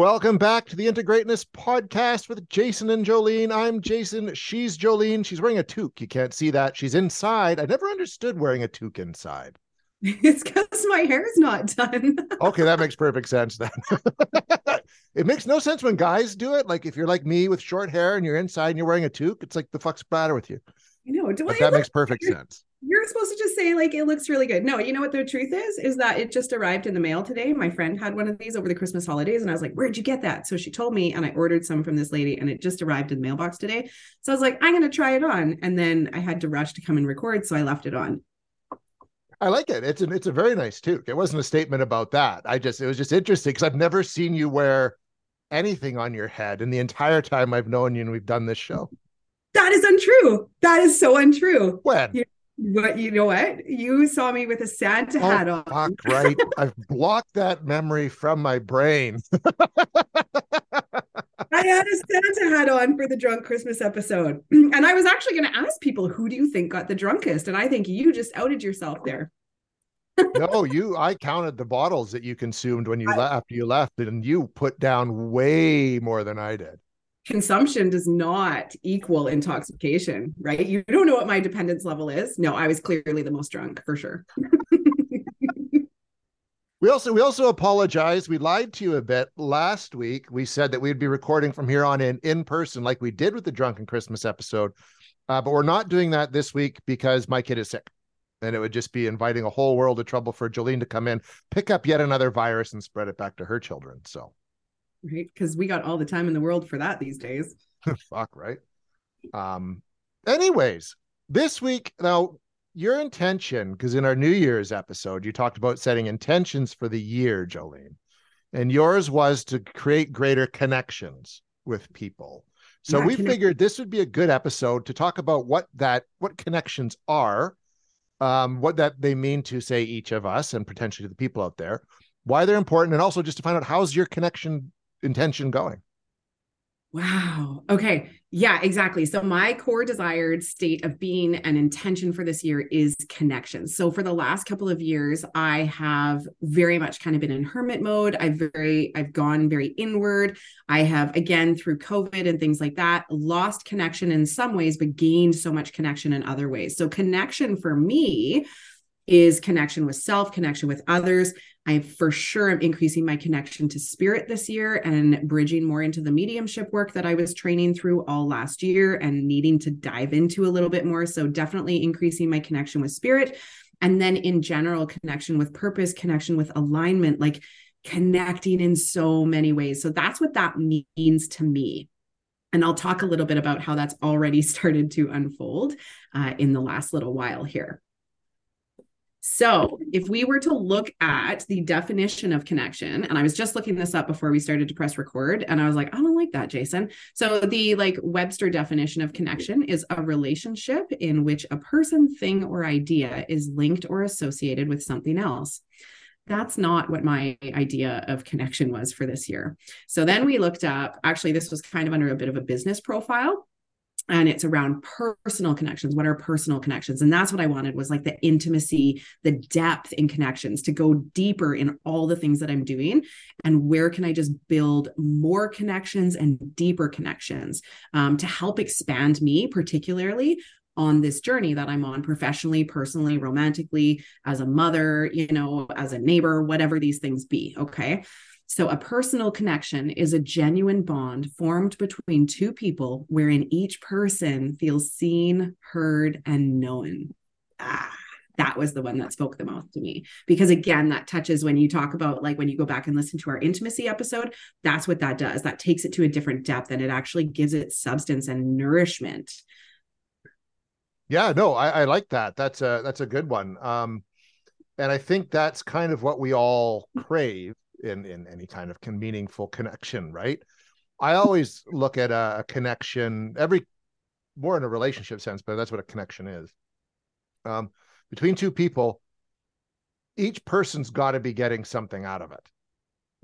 Welcome back to the Integrateness podcast with Jason and Jolene. I'm Jason. She's Jolene. She's wearing a toque. You can't see that. She's inside. I never understood wearing a toque inside. It's because my hair's not done. okay, that makes perfect sense then. it makes no sense when guys do it. Like if you're like me with short hair and you're inside and you're wearing a toque, it's like the fuck's the matter with you? You know, do but that makes perfect sense you're supposed to just say like it looks really good. No, you know what the truth is is that it just arrived in the mail today. My friend had one of these over the Christmas holidays and I was like, "Where'd you get that?" So she told me and I ordered some from this lady and it just arrived in the mailbox today. So I was like, "I'm going to try it on." And then I had to rush to come and record, so I left it on. I like it. It's an it's a very nice toque. It wasn't a statement about that. I just it was just interesting because I've never seen you wear anything on your head in the entire time I've known you and we've done this show. That is untrue. That is so untrue. When? You, but you know what? You saw me with a Santa oh, hat on. Fuck right. I've blocked that memory from my brain. I had a Santa hat on for the drunk Christmas episode. And I was actually going to ask people, who do you think got the drunkest? And I think you just outed yourself there. no, you I counted the bottles that you consumed when you I, left after you left, and you put down way more than I did consumption does not equal intoxication, right? You don't know what my dependence level is. No, I was clearly the most drunk for sure. we also we also apologize. We lied to you a bit last week. We said that we'd be recording from here on in in person, like we did with the drunken Christmas episode. Uh, but we're not doing that this week because my kid is sick. And it would just be inviting a whole world of trouble for Jolene to come in, pick up yet another virus, and spread it back to her children. So right? Because we got all the time in the world for that these days. Fuck, right? Um, anyways, this week now your intention, because in our New Year's episode, you talked about setting intentions for the year, Jolene, and yours was to create greater connections with people. So yeah, we connect- figured this would be a good episode to talk about what that what connections are, um, what that they mean to say each of us and potentially to the people out there, why they're important, and also just to find out how's your connection intention going? Wow. Okay. Yeah, exactly. So, my core desired state of being and intention for this year is connection. So, for the last couple of years, I have very much kind of been in hermit mode. I've very, I've gone very inward. I have, again, through COVID and things like that, lost connection in some ways, but gained so much connection in other ways. So, connection for me is connection with self, connection with others. I for sure am increasing my connection to spirit this year and bridging more into the mediumship work that I was training through all last year and needing to dive into a little bit more. So, definitely increasing my connection with spirit. And then, in general, connection with purpose, connection with alignment, like connecting in so many ways. So, that's what that means to me. And I'll talk a little bit about how that's already started to unfold uh, in the last little while here. So, if we were to look at the definition of connection, and I was just looking this up before we started to press record, and I was like, I don't like that, Jason. So, the like Webster definition of connection is a relationship in which a person, thing, or idea is linked or associated with something else. That's not what my idea of connection was for this year. So then we looked up, actually, this was kind of under a bit of a business profile and it's around personal connections what are personal connections and that's what i wanted was like the intimacy the depth in connections to go deeper in all the things that i'm doing and where can i just build more connections and deeper connections um, to help expand me particularly on this journey that I'm on professionally, personally, romantically, as a mother, you know, as a neighbor, whatever these things be. Okay. So, a personal connection is a genuine bond formed between two people wherein each person feels seen, heard, and known. Ah, that was the one that spoke the most to me. Because again, that touches when you talk about, like, when you go back and listen to our intimacy episode, that's what that does. That takes it to a different depth and it actually gives it substance and nourishment. Yeah, no, I, I like that. That's a that's a good one. Um, and I think that's kind of what we all crave in in any kind of meaningful connection right i always look at a, a, connection every more in a relationship sense but that's what a connection is um, between two people each person's got to be getting something out of it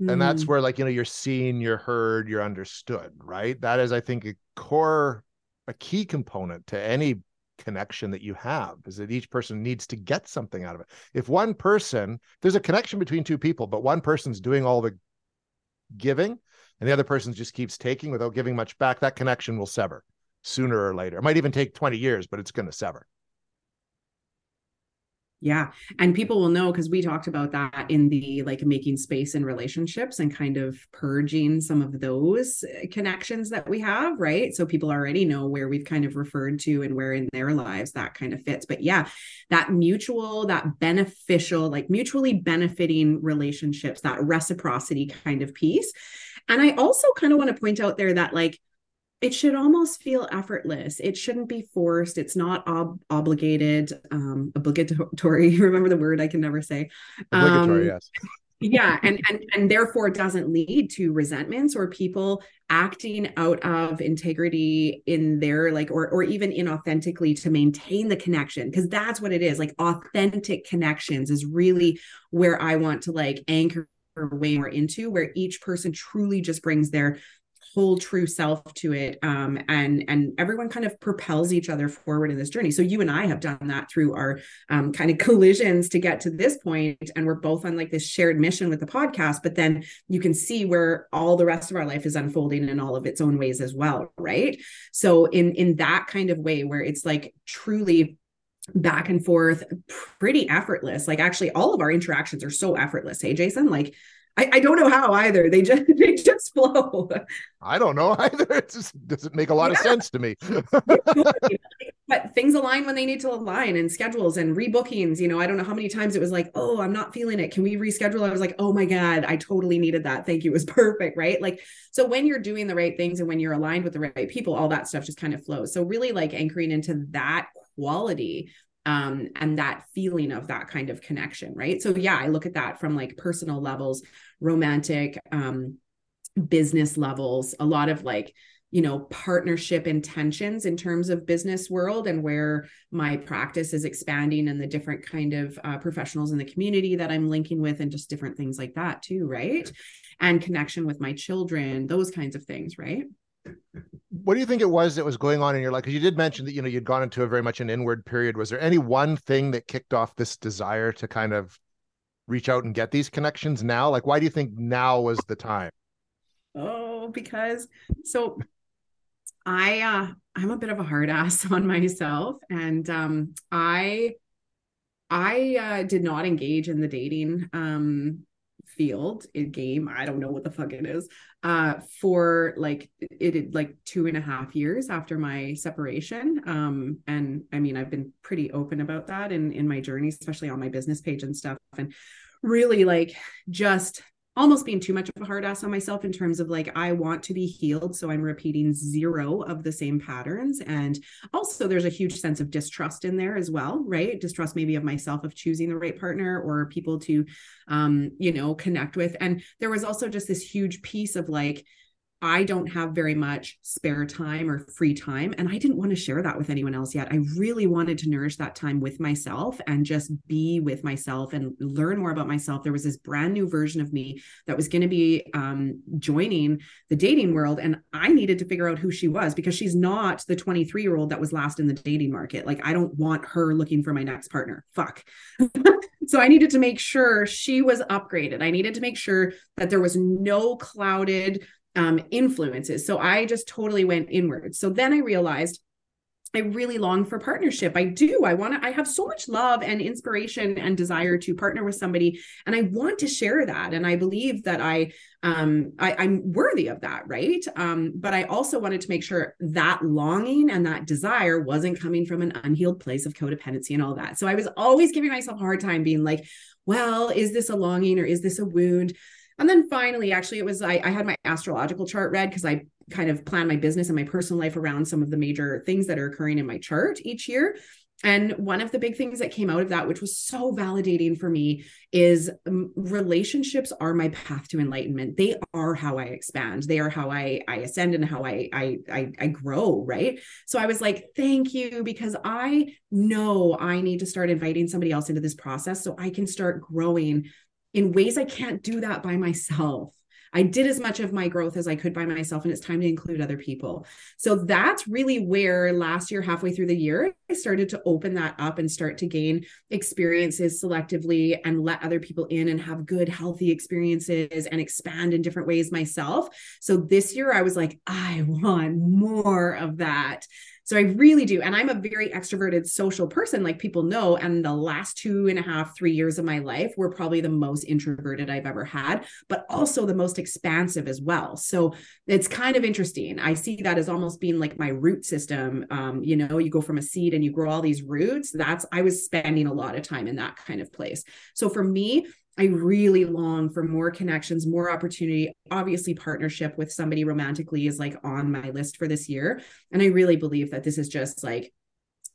mm. and that's mm. where like you know you're seen you're heard you're understood right that is i think a core a key component to any connection that you have is that each person needs to get something out of it. If one person, there's a connection between two people, but one person's doing all the giving, and the other person just keeps taking without giving much back, that connection will sever sooner or later. It might even take 20 years, but it's going to sever. Yeah. And people will know because we talked about that in the like making space in relationships and kind of purging some of those uh, connections that we have. Right. So people already know where we've kind of referred to and where in their lives that kind of fits. But yeah, that mutual, that beneficial, like mutually benefiting relationships, that reciprocity kind of piece. And I also kind of want to point out there that like, it should almost feel effortless. It shouldn't be forced. It's not ob- obligated um obligatory. Remember the word i can never say. Obligatory um, yes. yeah and and and therefore it doesn't lead to resentments or people acting out of integrity in their like or or even inauthentically to maintain the connection because that's what it is. Like authentic connections is really where i want to like anchor way more into where each person truly just brings their whole true self to it um, and and everyone kind of propels each other forward in this journey. So you and i have done that through our um, kind of collisions to get to this point and we're both on like this shared mission with the podcast but then you can see where all the rest of our life is unfolding in all of its own ways as well right? So in in that kind of way where it's like truly back and forth pretty effortless. Like actually all of our interactions are so effortless. Hey jason like I, I don't know how either. They just they just flow. I don't know either. It just doesn't make a lot yeah. of sense to me. but things align when they need to align and schedules and rebookings. You know, I don't know how many times it was like, oh, I'm not feeling it. Can we reschedule? I was like, oh my God, I totally needed that. Thank you. It was perfect. Right. Like, so when you're doing the right things and when you're aligned with the right people, all that stuff just kind of flows. So really like anchoring into that quality um, and that feeling of that kind of connection, right? So yeah, I look at that from like personal levels, romantic, um, business levels, a lot of like you know partnership intentions in terms of business world and where my practice is expanding and the different kind of uh, professionals in the community that i'm linking with and just different things like that too right? And connection with my children those kinds of things right what do you think it was that was going on in your life? Because you did mention that you know you'd gone into a very much an inward period. Was there any one thing that kicked off this desire to kind of reach out and get these connections now? Like, why do you think now was the time? Oh, because so I uh I'm a bit of a hard ass on myself, and um I I uh, did not engage in the dating um field in game i don't know what the fuck it is uh for like it like two and a half years after my separation. Um and i mean i've been pretty open about that in in my journey especially on my business page and stuff and really like just almost being too much of a hard ass on myself in terms of like I want to be healed so I'm repeating zero of the same patterns. And also there's a huge sense of distrust in there as well right? Distrust maybe of myself of choosing the right partner or people to um you know connect with. And there was also just this huge piece of like I don't have very much spare time or free time. And I didn't want to share that with anyone else yet. I really wanted to nourish that time with myself and just be with myself and learn more about myself. There was this brand new version of me that was going to be um, joining the dating world. And I needed to figure out who she was because she's not the 23 year old that was last in the dating market. Like, I don't want her looking for my next partner. Fuck. so I needed to make sure she was upgraded. I needed to make sure that there was no clouded, um, influences. So I just totally went inward. So then I realized I really long for partnership. I do. I want to, I have so much love and inspiration and desire to partner with somebody. And I want to share that. And I believe that I, um, I, am worthy of that. Right. Um, but I also wanted to make sure that longing and that desire wasn't coming from an unhealed place of codependency and all that. So I was always giving myself a hard time being like, well, is this a longing or is this a wound? And then finally, actually, it was I, I had my astrological chart read because I kind of plan my business and my personal life around some of the major things that are occurring in my chart each year. And one of the big things that came out of that, which was so validating for me, is um, relationships are my path to enlightenment. They are how I expand. They are how I I ascend and how I I I, I grow. Right. So I was like, thank you, because I know I need to start inviting somebody else into this process so I can start growing in ways I can't do that by myself. I did as much of my growth as I could by myself, and it's time to include other people. So that's really where last year, halfway through the year, I started to open that up and start to gain experiences selectively and let other people in and have good, healthy experiences and expand in different ways myself. So this year, I was like, I want more of that. So I really do. And I'm a very extroverted social person, like people know. And the last two and a half, three years of my life were probably the most introverted I've ever had, but also the most expansive as well. So it's kind of interesting. I see that as almost being like my root system. Um, you know, you go from a seed and you grow all these roots. That's, I was spending a lot of time in that kind of place. So for me, I really long for more connections, more opportunity. Obviously, partnership with somebody romantically is like on my list for this year. And I really believe that this is just like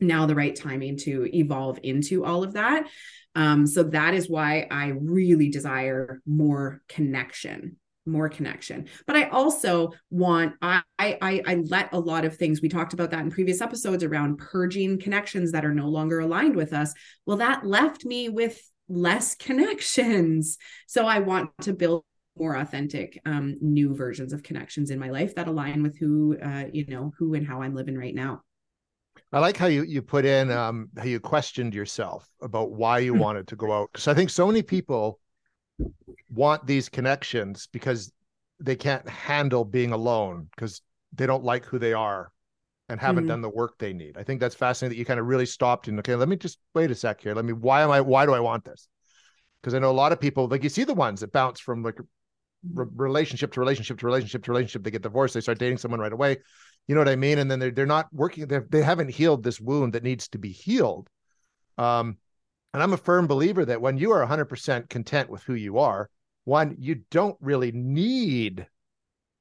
now the right timing to evolve into all of that. Um, so that is why I really desire more connection more connection but i also want I, I i let a lot of things we talked about that in previous episodes around purging connections that are no longer aligned with us well that left me with less connections. So I want to build more authentic um, new versions of connections in my life that align with who uh, you know who and how i'm living right now. I like how you you put in um, how you questioned yourself about why you wanted to go out. Because i think so many people want these connections because they can't handle being alone because they don't like who they are and haven't mm-hmm. done the work they need. I think that's fascinating that you kind of really stopped and okay, let me just wait a sec here. Let me why am I why do I want this? Because I know a lot of people like you see the ones that bounce from like re- relationship to relationship to relationship to relationship. They get divorced, they start dating someone right away. You know what I mean? And then they're they're not working. They they haven't healed this wound that needs to be healed. Um, and I'm a firm believer that when you are 100% content with who you are, one, you don't really need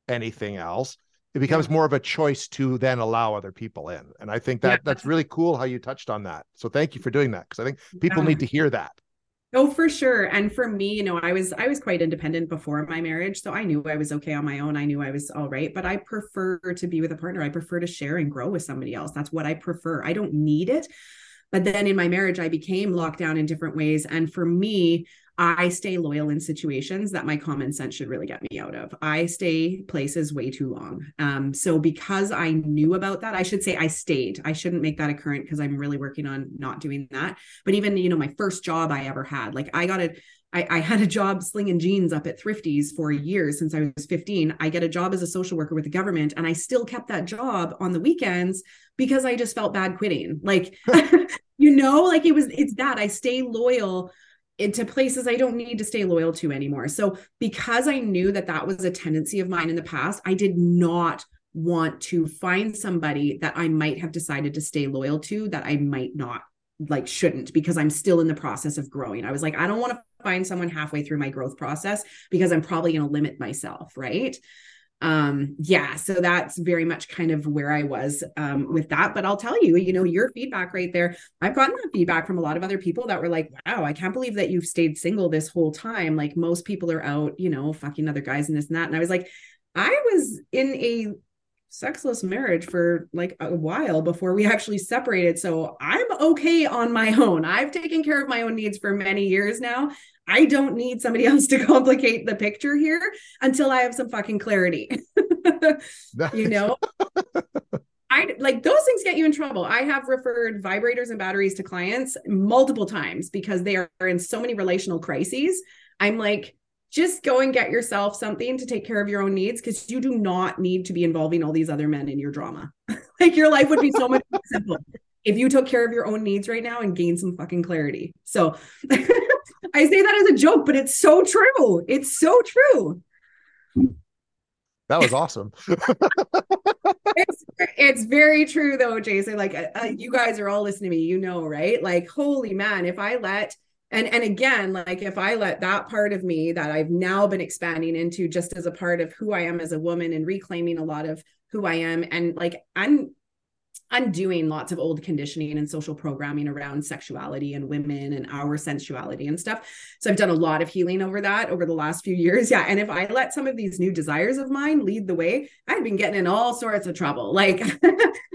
anything else it becomes more of a choice to then allow other people in and i think that yeah. that's really cool how you touched on that so thank you for doing that because i think people yeah. need to hear that oh for sure and for me you know i was i was quite independent before my marriage so i knew i was okay on my own i knew i was all right but i prefer to be with a partner i prefer to share and grow with somebody else that's what i prefer i don't need it but then in my marriage i became locked down in different ways and for me I stay loyal in situations that my common sense should really get me out of. I stay places way too long. Um, so because I knew about that, I should say I stayed. I shouldn't make that a current because I'm really working on not doing that. But even, you know, my first job I ever had, like I got a I, I, had a job slinging jeans up at Thrifties for years since I was 15. I get a job as a social worker with the government, and I still kept that job on the weekends because I just felt bad quitting. Like, you know, like it was, it's that I stay loyal into places I don't need to stay loyal to anymore. So, because I knew that that was a tendency of mine in the past, I did not want to find somebody that I might have decided to stay loyal to that I might not like shouldn't because I'm still in the process of growing. I was like, I don't want to find someone halfway through my growth process because I'm probably going to limit myself, right? Um yeah so that's very much kind of where i was um with that. But i'll tell you you know your feedback right there i've gotten that feedback from a lot of other people that were like wow i can't believe that you've stayed single this whole time. Like most people are out you know fucking other guys and this and that. And i was like i was in a sexless marriage for like a while before we actually separated. So I'm okay on my own. I've taken care of my own needs for many years now. I don't need somebody else to complicate the picture here until I have some fucking clarity. you know? I like those things get you in trouble. I have referred vibrators and batteries to clients multiple times because they are in so many relational crises. I'm like, just go and get yourself something to take care of your own needs because you do not need to be involving all these other men in your drama. like your life would be so much more simple if you took care of your own needs right now and gained some fucking clarity. So I say that as a joke, but it's so true. It's so true. That was awesome. it's, it's very true though, Jason. Like uh, uh, you guys are all listening to me, you know, right? Like, holy man, if I let and and again like if i let that part of me that i've now been expanding into just as a part of who i am as a woman and reclaiming a lot of who i am and like i'm undoing lots of old conditioning and social programming around sexuality and women and our sensuality and stuff. So I've done a lot of healing over that over the last few years. Yeah. And if I let some of these new desires of mine lead the way, I've been getting in all sorts of trouble. Like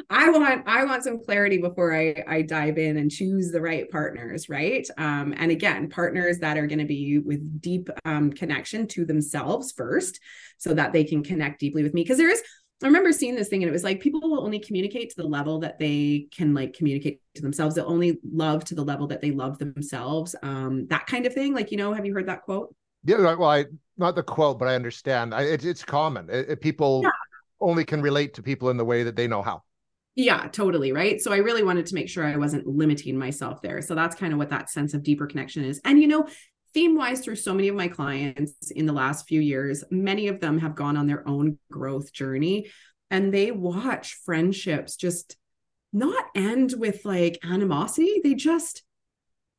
I want I want some clarity before I I dive in and choose the right partners, right? Um, and again, partners that are going to be with deep um, connection to themselves first, so that they can connect deeply with me. Because there is I remember seeing this thing and it was like people will only communicate to the level that they can like communicate to themselves. They'll only love to the level that they love themselves. Um, that kind of thing. Like, you know, have you heard that quote? Yeah, well, I not the quote, but I understand. I, it, it's common. It, it, people yeah. only can relate to people in the way that they know how. Yeah, totally. Right. So I really wanted to make sure I wasn't limiting myself there. So that's kind of what that sense of deeper connection is. And, you know, theme wise through so many of my clients in the last few years many of them have gone on their own growth journey and they watch friendships just not end with like animosity. They just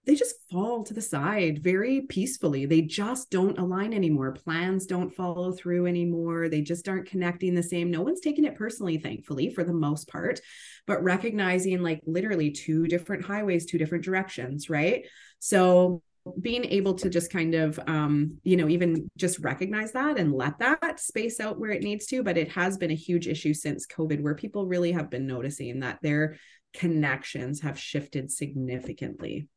they just fall to the side very peacefully. They just don't align anymore. Plans don't follow through anymore. They just aren't connecting the same. No one's taking it personally thankfully for the most part but recognizing like literally two different highways two different directions right? So being able to just kind of um, you know even just recognize that and let that space out where it needs to but it has been a huge issue since covid where people really have been noticing that their connections have shifted significantly.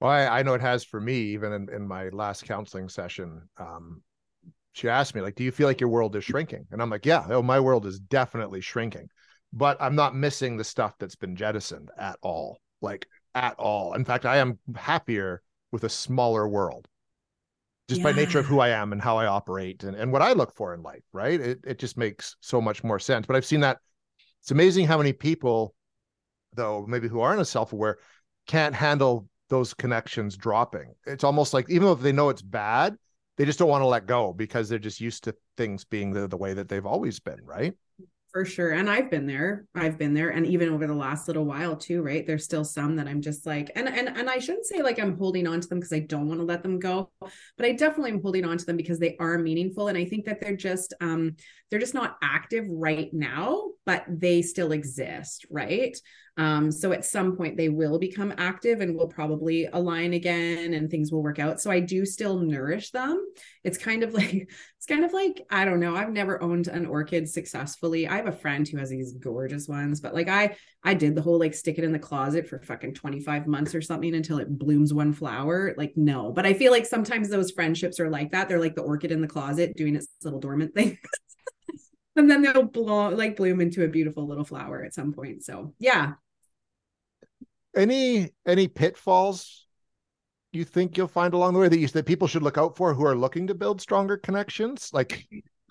Well i, I know it has for me even in, in my last counseling session um, she asked me like do you feel like your world is shrinking? And i'm like yeah oh, my world is definitely shrinking but i'm not missing the stuff that's been jettisoned at all like at all. In fact i am happier with a smaller world just yeah. by nature of who I am and how I operate and, and what I look for in life, right? It it just makes so much more sense. But I've seen that it's amazing how many people, though, maybe who aren't as self-aware, can't handle those connections dropping. It's almost like even though they know it's bad, they just don't want to let go because they're just used to things being the, the way that they've always been, right? For sure. And i've been there. I've been there. And even over the last little while too right? There's still some that i'm just like and and and i shouldn't say like i'm holding on to them because i don't want to let them go but i definitely am holding on to them because they are meaningful. And i think that they're just um they're just not active right now but they still exist right um, so at some point they will become active and will probably align again and things will work out. So I do still nourish them. It's kind of like it's kind of like I don't know. I've never owned an orchid successfully. I have a friend who has these gorgeous ones, but like I I did the whole like stick it in the closet for fucking 25 months or something until it blooms one flower. Like no, but I feel like sometimes those friendships are like that. They're like the orchid in the closet doing its little dormant thing. and then they'll blow like bloom into a beautiful little flower at some point. So yeah, any any pitfalls you think you'll find along the way that you that people should look out for who are looking to build stronger connections? Like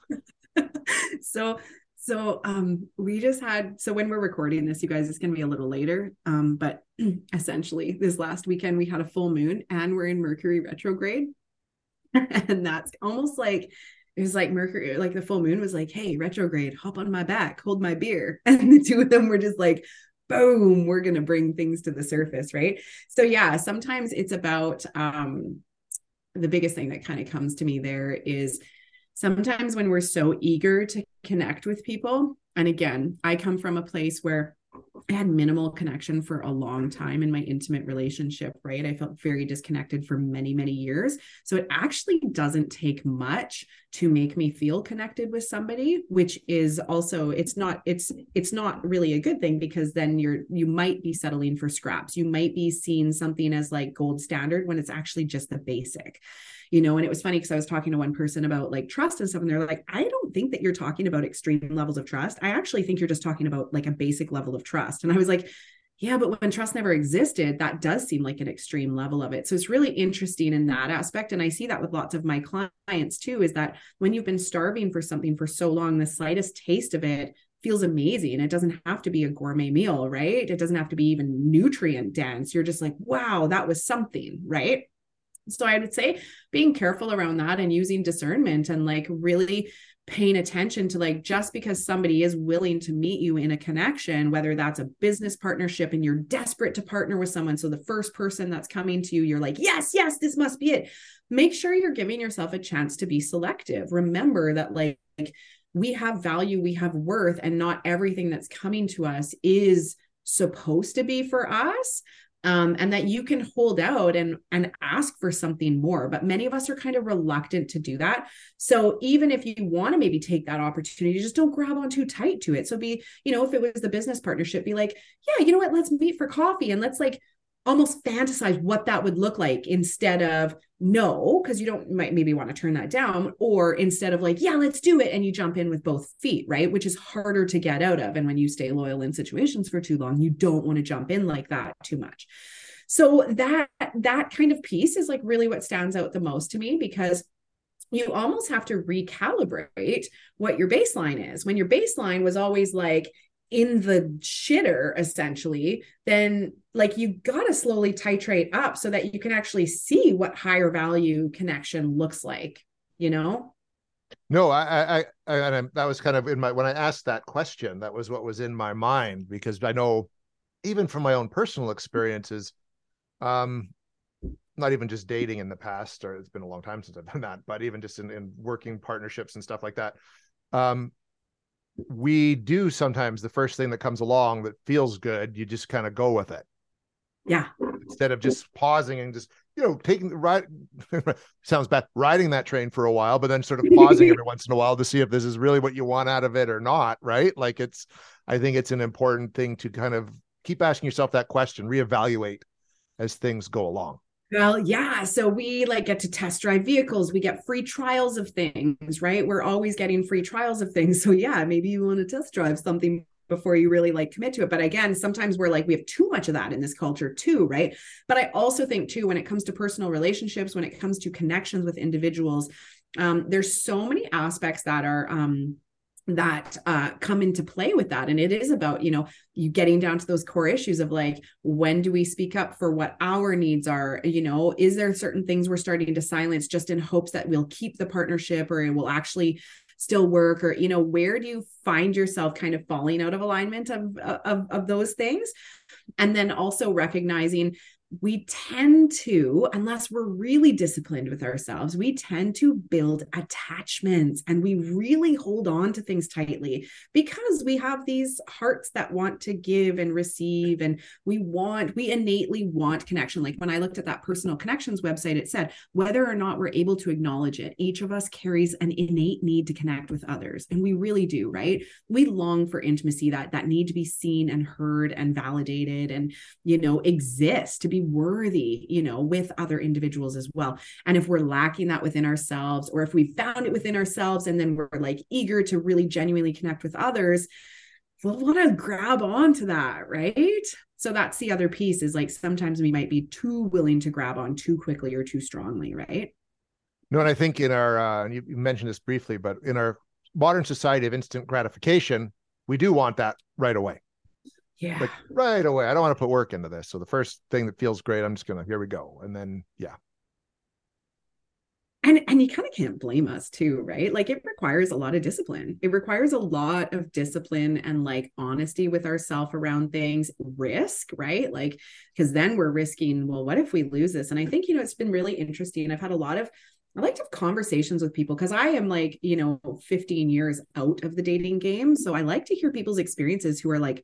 so so um we just had so when we're recording this you guys it's going to be a little later. Um but essentially this last weekend we had a full moon and we're in mercury retrograde. And that's almost like it was like Mercury, like the full moon was like, hey, retrograde, hop on my back, hold my beer. And the two of them were just like, boom, we're going to bring things to the surface, right? So yeah, sometimes it's about um the biggest thing that kind of comes to me there is sometimes when we're so eager to connect with people and again, I come from a place where I had minimal connection for a long time in my intimate relationship, right? I felt very disconnected for many, many years. So it actually doesn't take much to make me feel connected with somebody, which is also it's not it's it's not really a good thing because then you're you might be settling for scraps. You might be seeing something as like gold standard when it's actually just the basic you know and it was funny because i was talking to one person about like trust and stuff and they're like i don't think that you're talking about extreme levels of trust i actually think you're just talking about like a basic level of trust and i was like yeah but when trust never existed that does seem like an extreme level of it so it's really interesting in that aspect and i see that with lots of my clients too is that when you've been starving for something for so long the slightest taste of it feels amazing. It doesn't have to be a gourmet meal, right? It doesn't have to be even nutrient dense. You're just like, wow, that was something, right? So I would say being careful around that and using discernment and like really paying attention to like just because somebody is willing to meet you in a connection whether that's a business partnership and you're desperate to partner with someone so the first person that's coming to you you're like yes yes this must be it. Make sure you're giving yourself a chance to be selective. Remember that like we have value we have worth and not everything that's coming to us is supposed to be for us um, and that you can hold out and and ask for something more. But many of us are kind of reluctant to do that. So even if you want to maybe take that opportunity just don't grab on too tight to it. So be you know if it was the business partnership be like yeah you know what? Let's meet for coffee and let's like almost fantasize what that would look like instead of no because you don't might maybe want to turn that down or instead of like yeah let's do it and you jump in with both feet right? Which is harder to get out of and when you stay loyal in situations for too long you don't want to jump in like that too much. So that that kind of piece is like really what stands out the most to me because you almost have to recalibrate what your baseline is. When your baseline was always like in the shitter essentially then like you got to slowly titrate up so that you can actually see what higher value connection looks like you know? No i i i and that was kind of in my when i asked that question that was what was in my mind because i know even from my own personal experiences um not even just dating in the past or it's been a long time since i've done that but even just in, in working partnerships and stuff like that um we do sometimes the first thing that comes along that feels good, you just kind of go with it. Yeah. Instead of just pausing and just, you know, taking the ride sounds bad, riding that train for a while, but then sort of pausing every once in a while to see if this is really what you want out of it or not. Right. Like it's, I think it's an important thing to kind of keep asking yourself that question, reevaluate as things go along. Well, yeah. So we like get to test drive vehicles. We get free trials of things, right? We're always getting free trials of things. So yeah, maybe you want to test drive something before you really like commit to it. But again, sometimes we're like, we have too much of that in this culture too, right? But I also think too, when it comes to personal relationships, when it comes to connections with individuals, um, there's so many aspects that are um that uh, come into play with that. And it is about you know you getting down to those core issues of like when do we speak up for what our needs are? You know is there certain things we're starting to silence just in hopes that we'll keep the partnership or it will actually still work? Or you know where do you find yourself kind of falling out of alignment of of, of those things? And then also recognizing we tend to, unless we're really disciplined with ourselves, we tend to build attachments and we really hold on to things tightly because we have these hearts that want to give and receive. And we want, we innately want connection. Like when I looked at that personal connections website, it said whether or not we're able to acknowledge it, each of us carries an innate need to connect with others. And we really do, right? We long for intimacy, that that need to be seen and heard and validated and, you know, exist to be worthy, you know, with other individuals as well. And if we're lacking that within ourselves, or if we found it within ourselves and then we're like eager to really genuinely connect with others, we'll want to grab onto that, right? So that's the other piece is like sometimes we might be too willing to grab on too quickly or too strongly, right? No, and I think in our, uh, you mentioned this briefly, but in our modern society of instant gratification, we do want that right away. Yeah. Like right away. I don't want to put work into this. So the first thing that feels great, I'm just gonna here we go. And then yeah. And and you kind of can't blame us too, right? Like it requires a lot of discipline. It requires a lot of discipline and like honesty with ourselves around things, risk, right? Like because then we're risking, well, what if we lose this? And I think, you know, it's been really interesting. I've had a lot of I like to have conversations with people because I am like, you know, 15 years out of the dating game. So I like to hear people's experiences who are like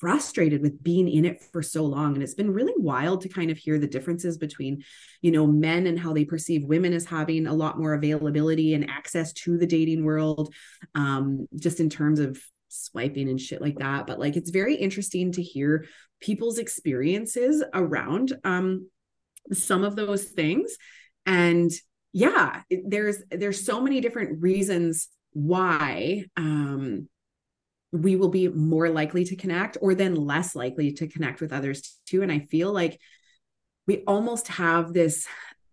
frustrated with being in it for so long. And it's been really wild to kind of hear the differences between you know men and how they perceive women as having a lot more availability and access to the dating world um just in terms of swiping and shit like that. But like it's very interesting to hear people's experiences around um some of those things. And yeah there's there's so many different reasons why um we will be more likely to connect or then less likely to connect with others too. And I feel like we almost have this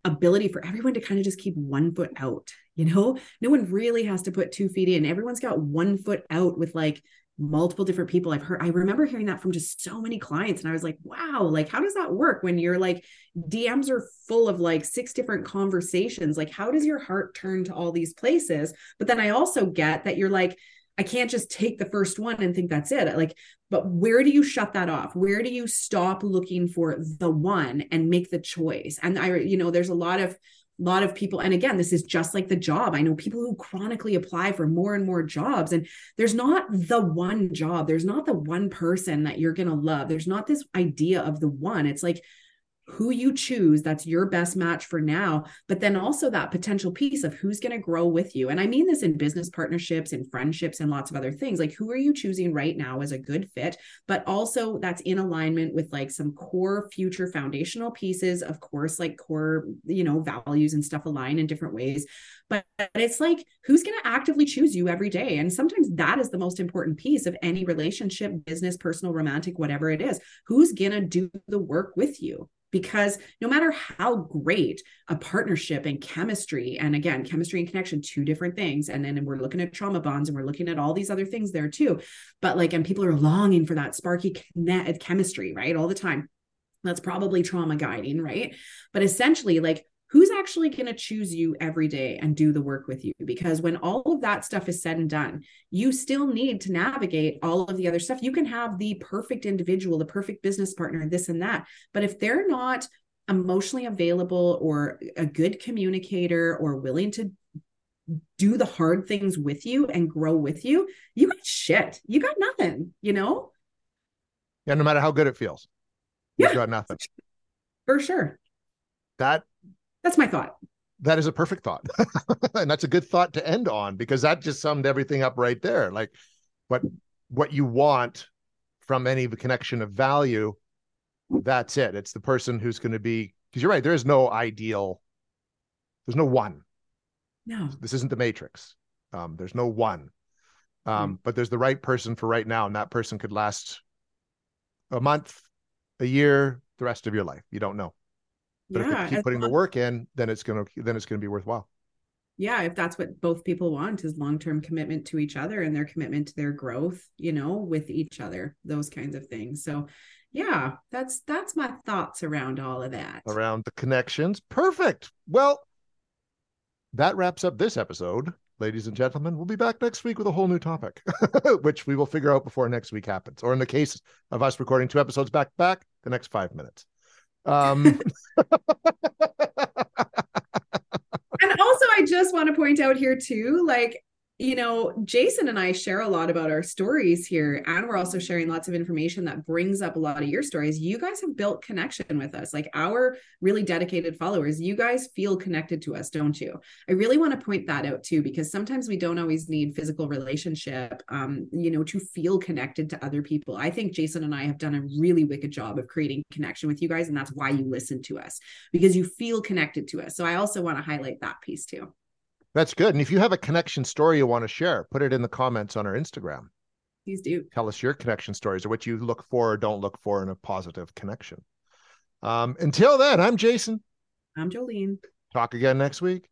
ability for everyone to kind of just keep one foot out. You know, no one really has to put two feet in. Everyone's got one foot out with like multiple different people. I've heard, I remember hearing that from just so many clients. And I was like, wow, like, how does that work when you're like, DMs are full of like six different conversations? Like, how does your heart turn to all these places? But then I also get that you're like, I can't just take the first one and think that's it. Like, but where do you shut that off? Where do you stop looking for the one and make the choice? And I, you know, there's a lot of lot of people and again this is just like the job i know people who chronically apply for more and more jobs and there's not the one job there's not the one person that you're going to love there's not this idea of the one it's like who you choose that's your best match for now but then also that potential piece of who's going to grow with you. And i mean this in business partnerships and friendships and lots of other things. Like who are you choosing right now as a good fit but also that's in alignment with like some core future foundational pieces of course like core you know values and stuff align in different ways. But it's like who's going to actively choose you every day? And sometimes that is the most important piece of any relationship business personal romantic whatever it is. Who's going to do the work with you because no matter how great a partnership and chemistry and again chemistry and connection two different things and then we're looking at trauma bonds and we're looking at all these other things there too but like and people are longing for that sparky chemistry right all the time. That's probably trauma guiding right? But essentially like who's actually going to choose you every day and do the work with you? Because when all of that stuff is said and done you still need to navigate all of the other stuff. You can have the perfect individual the perfect business partner this and that but if they're not emotionally available or a good communicator or willing to do the hard things with you and grow with you you got shit. You got nothing you know? Yeah no matter how good it feels yeah. you got nothing. For sure. That that's my thought. That is a perfect thought. and that's a good thought to end on because that just summed everything up right there. Like what what you want from any connection of value, that's it. It's the person who's going to be because you're right, there is no ideal, there's no one. No. This isn't the matrix. Um, there's no one. Um, mm. but there's the right person for right now, and that person could last a month, a year, the rest of your life. You don't know. But yeah, if you keep putting long- the work in, then it's gonna then it's gonna be worthwhile. Yeah, if that's what both people want is long-term commitment to each other and their commitment to their growth, you know, with each other, those kinds of things. So yeah, that's that's my thoughts around all of that. Around the connections. Perfect. Well, that wraps up this episode. Ladies and gentlemen, we'll be back next week with a whole new topic, which we will figure out before next week happens. Or in the case of us recording two episodes back to back, the next five minutes. Um, and also, I just want to point out here too, like you know, Jason and I share a lot about our stories here, and we're also sharing lots of information that brings up a lot of your stories. You guys have built connection with us, like our really dedicated followers. You guys feel connected to us, don't you? I really want to point that out too, because sometimes we don't always need physical relationship, um, you know, to feel connected to other people. I think Jason and I have done a really wicked job of creating connection with you guys, and that's why you listen to us because you feel connected to us. So I also want to highlight that piece too. That's good. And if you have a connection story you want to share, put it in the comments on our Instagram. Please do. Tell us your connection stories or what you look for or don't look for in a positive connection. Um, until then, I'm Jason. I'm Jolene. Talk again next week.